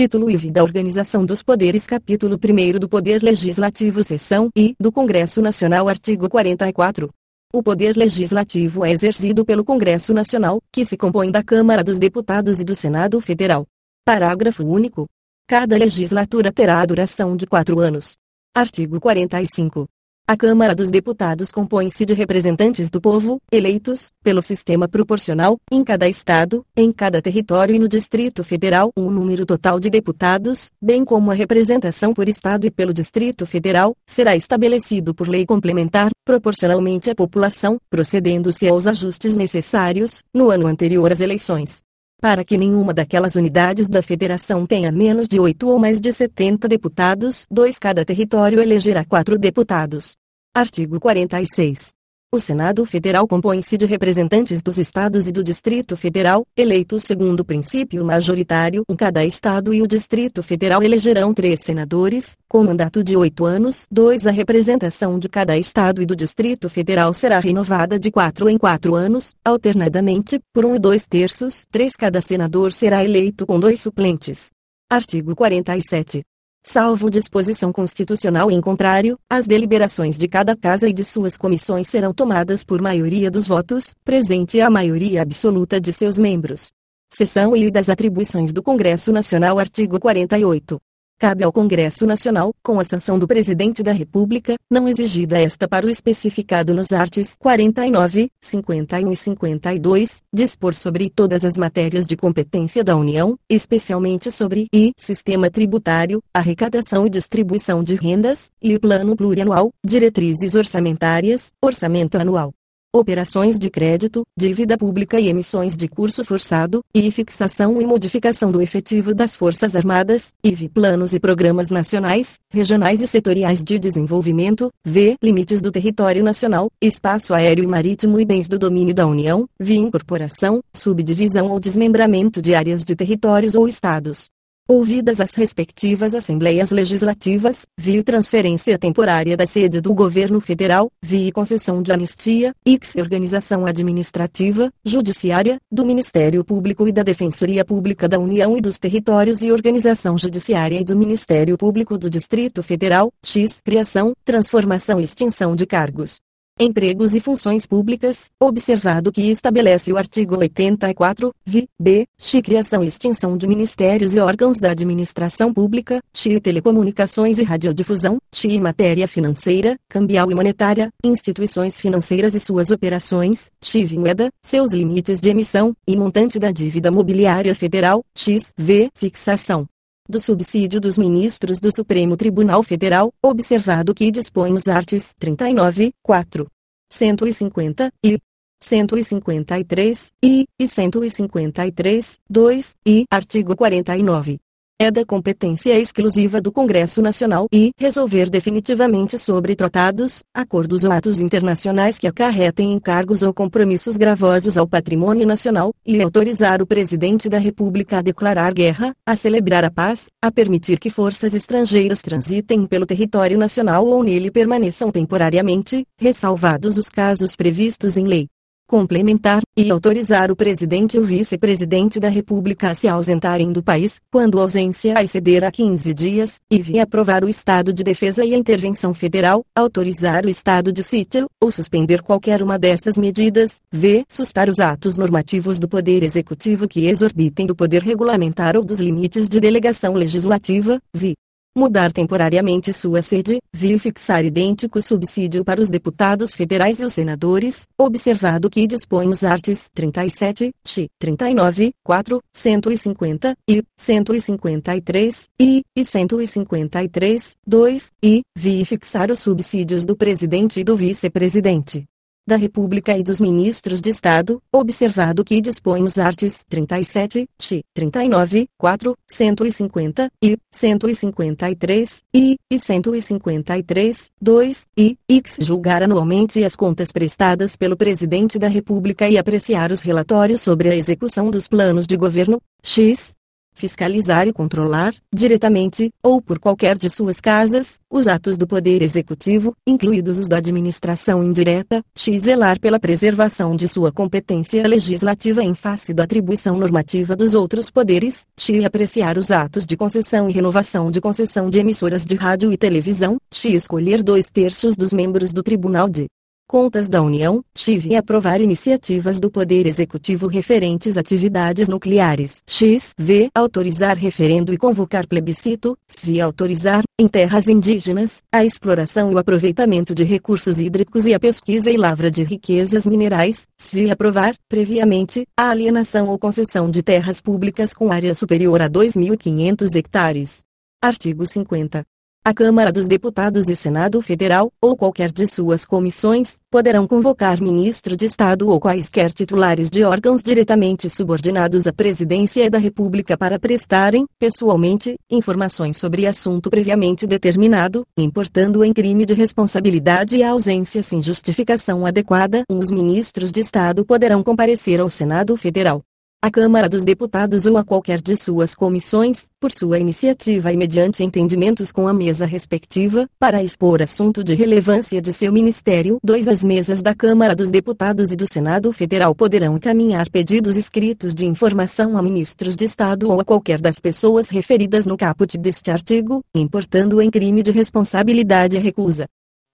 Título IV da Organização dos Poderes Capítulo 1 do Poder Legislativo Seção I do Congresso Nacional Artigo 44. O poder legislativo é exercido pelo Congresso Nacional, que se compõe da Câmara dos Deputados e do Senado Federal. Parágrafo único. Cada legislatura terá a duração de quatro anos. Artigo 45. A Câmara dos Deputados compõe-se de representantes do povo, eleitos, pelo sistema proporcional, em cada estado, em cada território e no Distrito Federal, o um número total de deputados, bem como a representação por estado e pelo Distrito Federal, será estabelecido por lei complementar, proporcionalmente à população, procedendo-se aos ajustes necessários, no ano anterior às eleições. Para que nenhuma daquelas unidades da federação tenha menos de 8 ou mais de 70 deputados, dois cada território elegerá quatro deputados. Artigo 46. O Senado Federal compõe-se de representantes dos estados e do Distrito Federal, eleitos segundo o princípio majoritário em cada estado e o Distrito Federal elegerão três senadores, com mandato de oito anos. Dois A representação de cada estado e do Distrito Federal será renovada de quatro em quatro anos, alternadamente, por um e dois terços. Três Cada senador será eleito com dois suplentes. Artigo 47. Salvo disposição constitucional em contrário, as deliberações de cada casa e de suas comissões serão tomadas por maioria dos votos, presente a maioria absoluta de seus membros. Seção I das atribuições do Congresso Nacional Artigo 48. Cabe ao Congresso Nacional, com a sanção do Presidente da República, não exigida esta para o especificado nos artes 49, 51 e 52, dispor sobre todas as matérias de competência da União, especialmente sobre I, sistema tributário, arrecadação e distribuição de rendas, e plano plurianual, diretrizes orçamentárias, orçamento anual operações de crédito, dívida pública e emissões de curso forçado, e fixação e modificação do efetivo das Forças Armadas, IV planos e programas nacionais, regionais e setoriais de desenvolvimento, v limites do território nacional, espaço aéreo e marítimo e bens do domínio da União, v incorporação, subdivisão ou desmembramento de áreas de territórios ou estados ouvidas as respectivas assembleias legislativas, vi transferência temporária da sede do governo federal, vi concessão de anistia, x organização administrativa, judiciária, do Ministério Público e da Defensoria Pública da União e dos Territórios e organização judiciária e do Ministério Público do Distrito Federal, x criação, transformação e extinção de cargos empregos e funções públicas, observado que estabelece o artigo 84, vi, b, x criação e extinção de ministérios e órgãos da administração pública, x telecomunicações e radiodifusão, x matéria financeira, cambial e monetária, instituições financeiras e suas operações, x moeda, seus limites de emissão, e montante da dívida mobiliária federal, x, v, fixação do subsídio dos ministros do Supremo Tribunal Federal, observado que dispõe os artes 39, 4, 150 e 153 e, e 153, 2 e artigo 49 é da competência exclusiva do Congresso Nacional e resolver definitivamente sobre tratados, acordos ou atos internacionais que acarretem encargos ou compromissos gravosos ao patrimônio nacional, e autorizar o Presidente da República a declarar guerra, a celebrar a paz, a permitir que forças estrangeiras transitem pelo território nacional ou nele permaneçam temporariamente, ressalvados os casos previstos em lei complementar, e autorizar o presidente e o vice-presidente da República a se ausentarem do país, quando a ausência exceder a 15 dias, e v. aprovar o estado de defesa e a intervenção federal, autorizar o estado de sítio, ou suspender qualquer uma dessas medidas, v. sustar os atos normativos do Poder Executivo que exorbitem do poder regulamentar ou dos limites de delegação legislativa, v mudar temporariamente sua sede, viu fixar idêntico subsídio para os deputados federais e os senadores, observado que dispõe os artes 37, x, 39, 4, 150, e, 153, e, e 153, 2, e, vi fixar os subsídios do presidente e do vice-presidente da República e dos Ministros de Estado, observado que dispõe os artes 37, x, 39, 4, 150, e, 153, e, e 153, 2, e, x julgar anualmente as contas prestadas pelo Presidente da República e apreciar os relatórios sobre a execução dos planos de governo, x, fiscalizar e controlar, diretamente, ou por qualquer de suas casas, os atos do Poder Executivo, incluídos os da administração indireta, x zelar pela preservação de sua competência legislativa em face da atribuição normativa dos outros poderes, x apreciar os atos de concessão e renovação de concessão de emissoras de rádio e televisão, x escolher dois terços dos membros do Tribunal de Contas da União, tive aprovar iniciativas do Poder Executivo referentes a atividades nucleares. X. V. Autorizar referendo e convocar plebiscito. SV. Autorizar, em terras indígenas, a exploração e o aproveitamento de recursos hídricos e a pesquisa e lavra de riquezas minerais. SV. Aprovar, previamente, a alienação ou concessão de terras públicas com área superior a 2.500 hectares. Artigo 50. A Câmara dos Deputados e o Senado Federal, ou qualquer de suas comissões, poderão convocar ministro de Estado ou quaisquer titulares de órgãos diretamente subordinados à Presidência da República para prestarem, pessoalmente, informações sobre assunto previamente determinado, importando em crime de responsabilidade e ausência sem justificação adequada. Os ministros de Estado poderão comparecer ao Senado Federal à Câmara dos Deputados ou a qualquer de suas comissões, por sua iniciativa e mediante entendimentos com a mesa respectiva, para expor assunto de relevância de seu ministério. 2. As mesas da Câmara dos Deputados e do Senado Federal poderão encaminhar pedidos escritos de informação a ministros de Estado ou a qualquer das pessoas referidas no caput deste artigo, importando em crime de responsabilidade recusa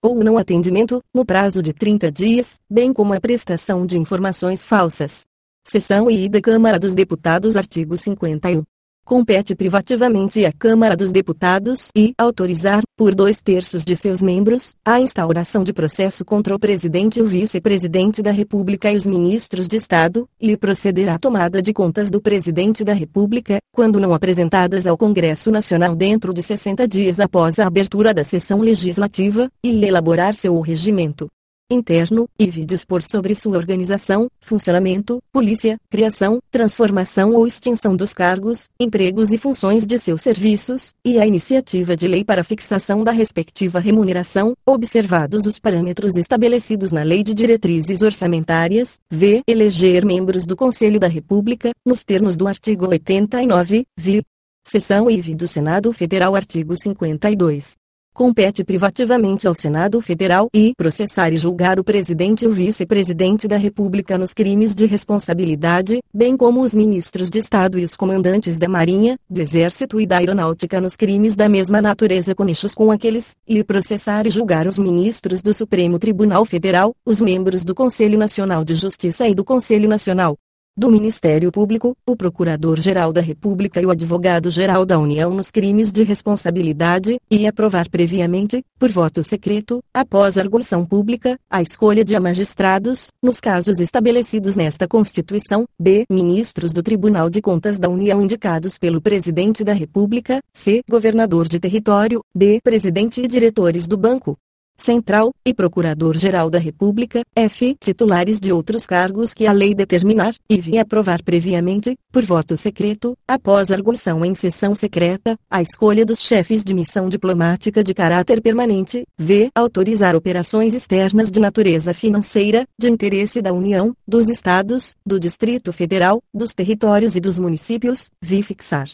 ou não atendimento, no prazo de 30 dias, bem como a prestação de informações falsas Seção I da Câmara dos Deputados Artigo 51. Compete privativamente à Câmara dos Deputados e autorizar, por dois terços de seus membros, a instauração de processo contra o presidente e o vice-presidente da República e os ministros de Estado, e proceder à tomada de contas do presidente da República, quando não apresentadas ao Congresso Nacional dentro de 60 dias após a abertura da sessão legislativa, e elaborar seu regimento interno, e dispor sobre sua organização, funcionamento, polícia, criação, transformação ou extinção dos cargos, empregos e funções de seus serviços, e a iniciativa de lei para fixação da respectiva remuneração, observados os parâmetros estabelecidos na Lei de Diretrizes Orçamentárias, v. eleger membros do Conselho da República, nos termos do artigo 89, vi. Seção IV do Senado Federal Artigo 52 compete privativamente ao Senado Federal e processar e julgar o presidente e o vice-presidente da República nos crimes de responsabilidade, bem como os ministros de Estado e os comandantes da Marinha, do Exército e da Aeronáutica nos crimes da mesma natureza conexos com aqueles, e processar e julgar os ministros do Supremo Tribunal Federal, os membros do Conselho Nacional de Justiça e do Conselho Nacional do Ministério Público, o Procurador-Geral da República e o Advogado-Geral da União nos crimes de responsabilidade, e aprovar previamente, por voto secreto, após arguição pública, a escolha de magistrados, nos casos estabelecidos nesta Constituição, b. Ministros do Tribunal de Contas da União indicados pelo Presidente da República, c. Governador de território, d. Presidente e diretores do Banco, Central, e Procurador-Geral da República, F. Titulares de outros cargos que a lei determinar, e vi aprovar previamente, por voto secreto, após arguição em sessão secreta, a escolha dos chefes de missão diplomática de caráter permanente, v. Autorizar operações externas de natureza financeira, de interesse da União, dos Estados, do Distrito Federal, dos territórios e dos municípios, vi fixar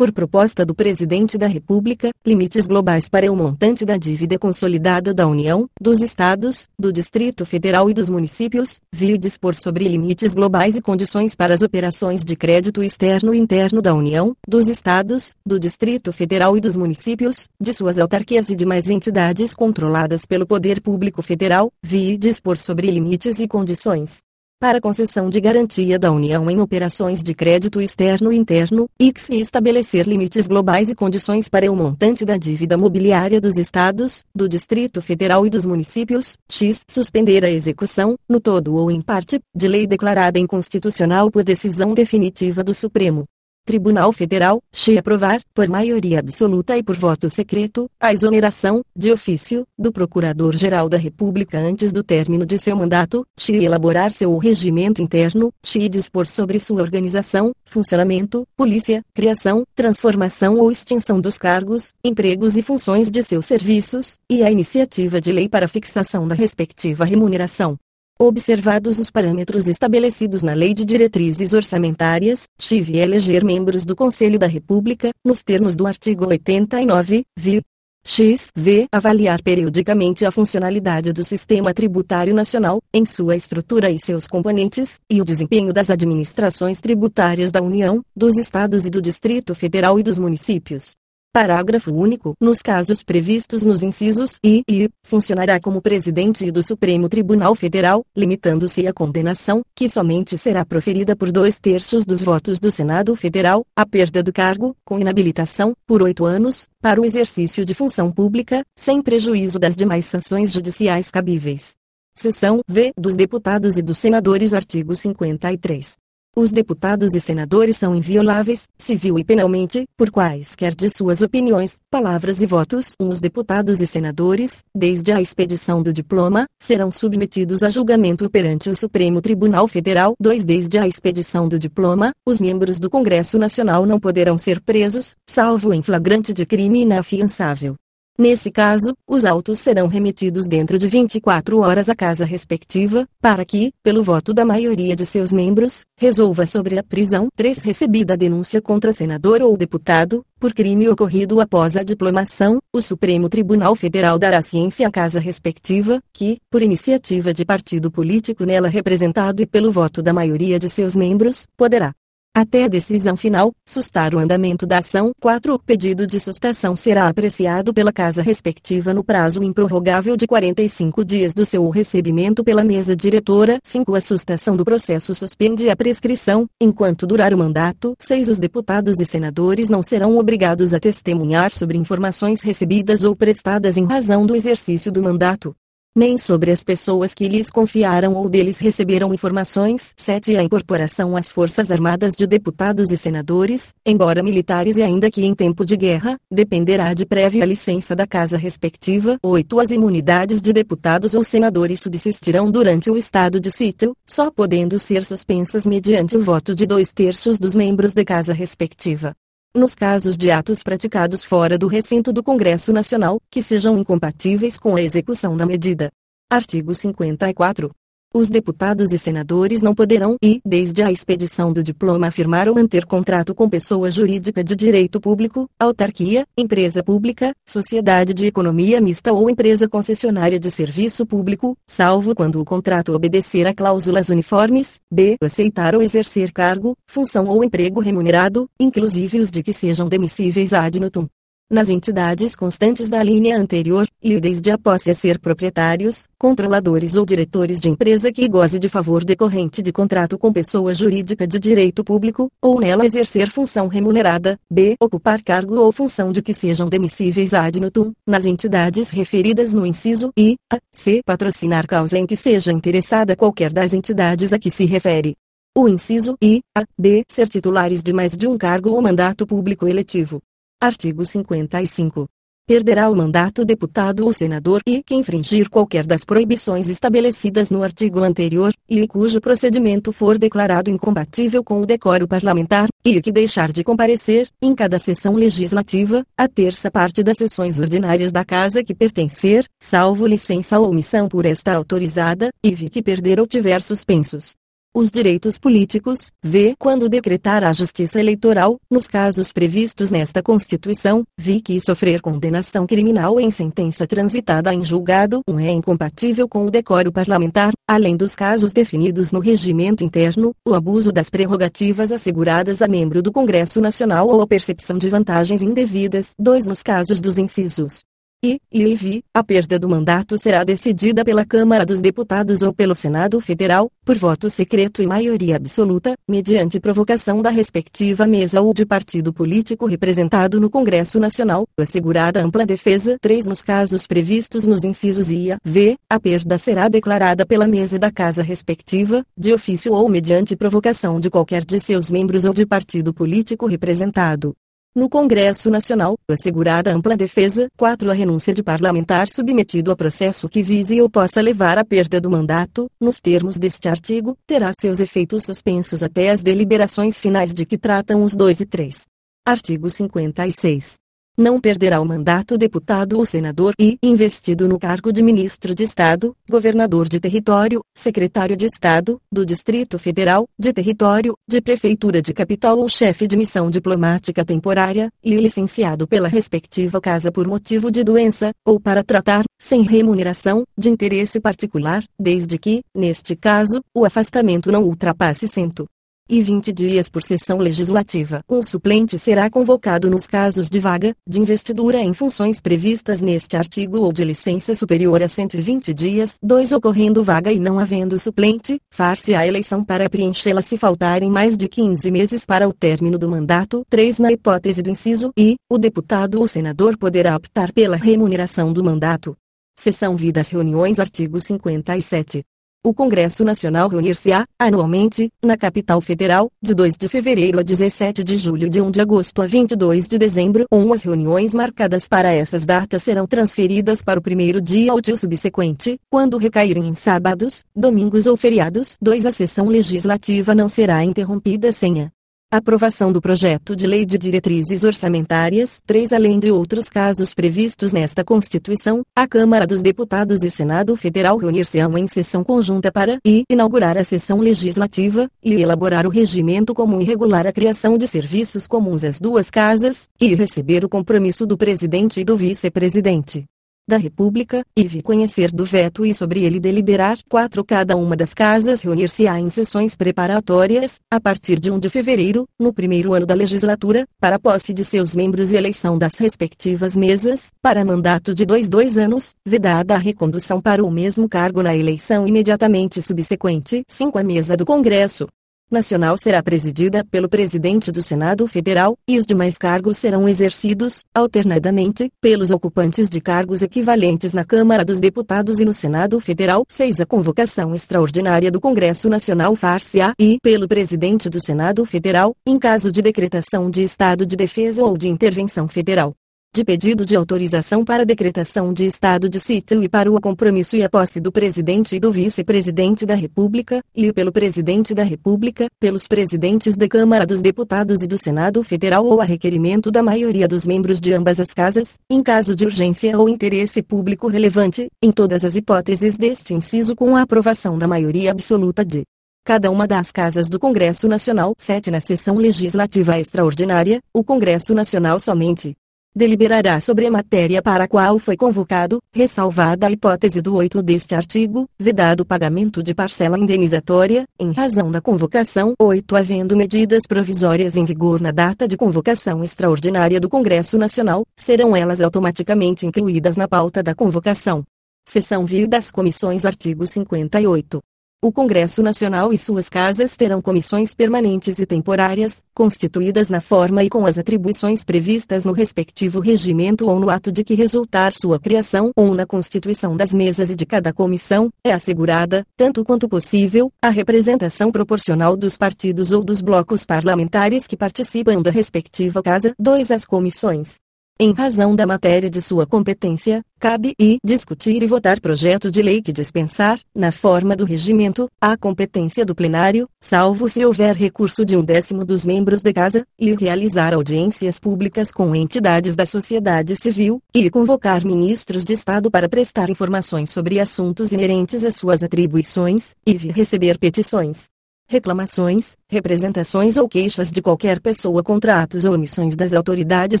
por proposta do Presidente da República, limites globais para o montante da dívida consolidada da União, dos Estados, do Distrito Federal e dos municípios, viu dispor sobre limites globais e condições para as operações de crédito externo e interno da União, dos Estados, do Distrito Federal e dos municípios, de suas autarquias e demais entidades controladas pelo Poder Público Federal, vi dispor sobre limites e condições para concessão de garantia da União em operações de crédito externo e interno, e que se estabelecer limites globais e condições para o montante da dívida mobiliária dos Estados, do Distrito Federal e dos municípios, x. suspender a execução, no todo ou em parte, de lei declarada inconstitucional por decisão definitiva do Supremo Tribunal Federal, se aprovar, por maioria absoluta e por voto secreto, a exoneração, de ofício, do Procurador-Geral da República antes do término de seu mandato, se elaborar seu regimento interno, se dispor sobre sua organização, funcionamento, polícia, criação, transformação ou extinção dos cargos, empregos e funções de seus serviços, e a iniciativa de lei para fixação da respectiva remuneração Observados os parâmetros estabelecidos na Lei de Diretrizes Orçamentárias, tive eleger membros do Conselho da República, nos termos do artigo 89, vi. X. V. Avaliar periodicamente a funcionalidade do sistema tributário nacional, em sua estrutura e seus componentes, e o desempenho das administrações tributárias da União, dos Estados e do Distrito Federal e dos municípios. Parágrafo único. Nos casos previstos nos incisos I e I, funcionará como presidente do Supremo Tribunal Federal, limitando-se a condenação, que somente será proferida por dois terços dos votos do Senado Federal, a perda do cargo, com inabilitação, por oito anos, para o exercício de função pública, sem prejuízo das demais sanções judiciais cabíveis. Seção V dos deputados e dos senadores Artigo 53. Os deputados e senadores são invioláveis, civil e penalmente, por quaisquer de suas opiniões, palavras e votos. Os deputados e senadores, desde a expedição do diploma, serão submetidos a julgamento perante o Supremo Tribunal Federal. 2. Desde a expedição do diploma, os membros do Congresso Nacional não poderão ser presos, salvo em flagrante de crime inafiançável. Nesse caso, os autos serão remetidos dentro de 24 horas à casa respectiva, para que, pelo voto da maioria de seus membros, resolva sobre a prisão. 3. Recebida a denúncia contra senador ou deputado, por crime ocorrido após a diplomação, o Supremo Tribunal Federal dará ciência à casa respectiva, que, por iniciativa de partido político nela representado e pelo voto da maioria de seus membros, poderá até a decisão final, sustar o andamento da ação. 4. O pedido de sustação será apreciado pela casa respectiva no prazo improrrogável de 45 dias do seu recebimento pela mesa diretora. 5. A sustação do processo suspende a prescrição, enquanto durar o mandato. 6. Os deputados e senadores não serão obrigados a testemunhar sobre informações recebidas ou prestadas em razão do exercício do mandato nem sobre as pessoas que lhes confiaram ou deles receberam informações. 7. A incorporação às Forças Armadas de deputados e senadores, embora militares e ainda que em tempo de guerra, dependerá de prévia licença da casa respectiva. 8. As imunidades de deputados ou senadores subsistirão durante o estado de sítio, só podendo ser suspensas mediante o voto de dois terços dos membros da casa respectiva nos casos de atos praticados fora do recinto do Congresso Nacional, que sejam incompatíveis com a execução da medida. Artigo 54. Os deputados e senadores não poderão e, desde a expedição do diploma, afirmar ou manter contrato com pessoa jurídica de direito público, autarquia, empresa pública, sociedade de economia mista ou empresa concessionária de serviço público, salvo quando o contrato obedecer a cláusulas uniformes, b. aceitar ou exercer cargo, função ou emprego remunerado, inclusive os de que sejam demissíveis ad nutum nas entidades constantes da linha anterior, e desde a posse a ser proprietários, controladores ou diretores de empresa que goze de favor decorrente de contrato com pessoa jurídica de direito público, ou nela exercer função remunerada, b. ocupar cargo ou função de que sejam demissíveis ad nutum, nas entidades referidas no inciso I, a, c. patrocinar causa em que seja interessada qualquer das entidades a que se refere. O inciso I, a, d. ser titulares de mais de um cargo ou mandato público eletivo. Artigo 55. Perderá o mandato deputado ou senador e que infringir qualquer das proibições estabelecidas no artigo anterior, e cujo procedimento for declarado incompatível com o decoro parlamentar, e que deixar de comparecer, em cada sessão legislativa, a terça parte das sessões ordinárias da Casa que pertencer, salvo licença ou omissão por esta autorizada, e que perder ou tiver suspensos os direitos políticos, v. quando decretar a justiça eleitoral, nos casos previstos nesta Constituição, vi que sofrer condenação criminal em sentença transitada em julgado um é incompatível com o decoro parlamentar, além dos casos definidos no regimento interno, o abuso das prerrogativas asseguradas a membro do Congresso Nacional ou a percepção de vantagens indevidas. 2. Nos casos dos incisos e, livre, a perda do mandato será decidida pela Câmara dos Deputados ou pelo Senado Federal, por voto secreto e maioria absoluta, mediante provocação da respectiva mesa ou de partido político representado no Congresso Nacional, assegurada ampla defesa. 3. Nos casos previstos nos incisos I a V, a perda será declarada pela mesa da casa respectiva, de ofício ou mediante provocação de qualquer de seus membros ou de partido político representado. No Congresso Nacional, assegurada ampla defesa. 4. A renúncia de parlamentar submetido a processo que vise ou possa levar à perda do mandato, nos termos deste artigo, terá seus efeitos suspensos até as deliberações finais de que tratam os 2 e 3. Artigo 56. Não perderá o mandato deputado ou senador e investido no cargo de ministro de Estado, governador de território, secretário de Estado, do Distrito Federal, de território, de prefeitura de capital ou chefe de missão diplomática temporária, e licenciado pela respectiva casa por motivo de doença, ou para tratar, sem remuneração, de interesse particular, desde que, neste caso, o afastamento não ultrapasse cento e 20 dias por sessão legislativa. Um suplente será convocado nos casos de vaga, de investidura em funções previstas neste artigo ou de licença superior a 120 dias. 2. Ocorrendo vaga e não havendo suplente, far-se a eleição para preenchê-la se faltarem mais de 15 meses para o término do mandato. 3. Na hipótese do inciso I, o deputado ou senador poderá optar pela remuneração do mandato. Seção V das reuniões Artigo 57. O Congresso Nacional reunir-se-á, anualmente, na capital federal, de 2 de fevereiro a 17 de julho de 1 de agosto a 22 de dezembro. Um, as reuniões marcadas para essas datas serão transferidas para o primeiro dia útil subsequente, quando recaírem em sábados, domingos ou feriados. 2. A sessão legislativa não será interrompida sem a Aprovação do projeto de lei de diretrizes orçamentárias. 3. Além de outros casos previstos nesta Constituição, a Câmara dos Deputados e o Senado Federal reunir-se-ão em sessão conjunta para e inaugurar a sessão legislativa, e elaborar o regimento comum e regular a criação de serviços comuns às duas casas, e receber o compromisso do presidente e do vice-presidente da República, e conhecer do veto e sobre ele deliberar. 4. Cada uma das casas reunir-se-á em sessões preparatórias, a partir de 1 de fevereiro, no primeiro ano da legislatura, para posse de seus membros e eleição das respectivas mesas, para mandato de dois dois anos, vedada a recondução para o mesmo cargo na eleição imediatamente subsequente. 5. A mesa do Congresso, Nacional será presidida pelo presidente do Senado Federal, e os demais cargos serão exercidos, alternadamente, pelos ocupantes de cargos equivalentes na Câmara dos Deputados e no Senado Federal. 6. A convocação extraordinária do Congresso Nacional far-se-á e pelo presidente do Senado Federal, em caso de decretação de estado de defesa ou de intervenção federal de pedido de autorização para decretação de estado de sítio e para o compromisso e a posse do presidente e do vice-presidente da República, e pelo presidente da República, pelos presidentes da Câmara dos Deputados e do Senado Federal ou a requerimento da maioria dos membros de ambas as casas, em caso de urgência ou interesse público relevante, em todas as hipóteses deste inciso com a aprovação da maioria absoluta de cada uma das casas do Congresso Nacional. 7. Na sessão legislativa extraordinária, o Congresso Nacional somente deliberará sobre a matéria para a qual foi convocado, ressalvada a hipótese do 8 deste artigo, vedado o pagamento de parcela indenizatória, em razão da convocação. 8. Havendo medidas provisórias em vigor na data de convocação extraordinária do Congresso Nacional, serão elas automaticamente incluídas na pauta da convocação. Seção Vil das Comissões Artigo 58. O Congresso Nacional e suas casas terão comissões permanentes e temporárias, constituídas na forma e com as atribuições previstas no respectivo regimento ou no ato de que resultar sua criação ou na constituição das mesas e de cada comissão, é assegurada, tanto quanto possível, a representação proporcional dos partidos ou dos blocos parlamentares que participam da respectiva casa. 2. As comissões em razão da matéria de sua competência, cabe e discutir e votar projeto de lei que dispensar, na forma do regimento, a competência do plenário, salvo se houver recurso de um décimo dos membros da casa, e realizar audiências públicas com entidades da sociedade civil, e convocar ministros de Estado para prestar informações sobre assuntos inerentes às suas atribuições, e receber petições reclamações, representações ou queixas de qualquer pessoa contra atos ou omissões das autoridades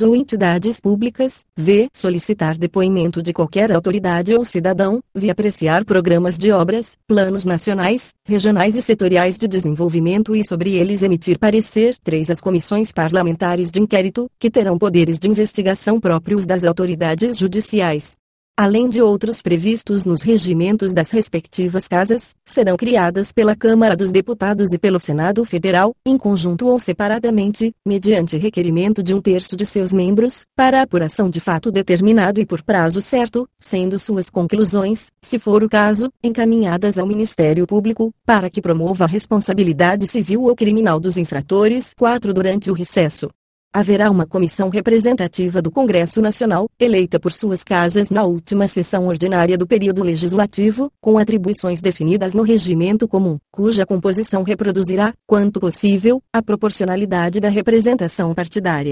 ou entidades públicas, v. solicitar depoimento de qualquer autoridade ou cidadão, v. apreciar programas de obras, planos nacionais, regionais e setoriais de desenvolvimento e sobre eles emitir parecer. 3. As comissões parlamentares de inquérito, que terão poderes de investigação próprios das autoridades judiciais além de outros previstos nos regimentos das respectivas casas, serão criadas pela Câmara dos Deputados e pelo Senado Federal, em conjunto ou separadamente, mediante requerimento de um terço de seus membros, para apuração de fato determinado e por prazo certo, sendo suas conclusões, se for o caso, encaminhadas ao Ministério Público, para que promova a responsabilidade civil ou criminal dos infratores. 4. Durante o recesso, haverá uma comissão representativa do Congresso Nacional, eleita por suas casas na última sessão ordinária do período legislativo, com atribuições definidas no regimento comum, cuja composição reproduzirá, quanto possível, a proporcionalidade da representação partidária.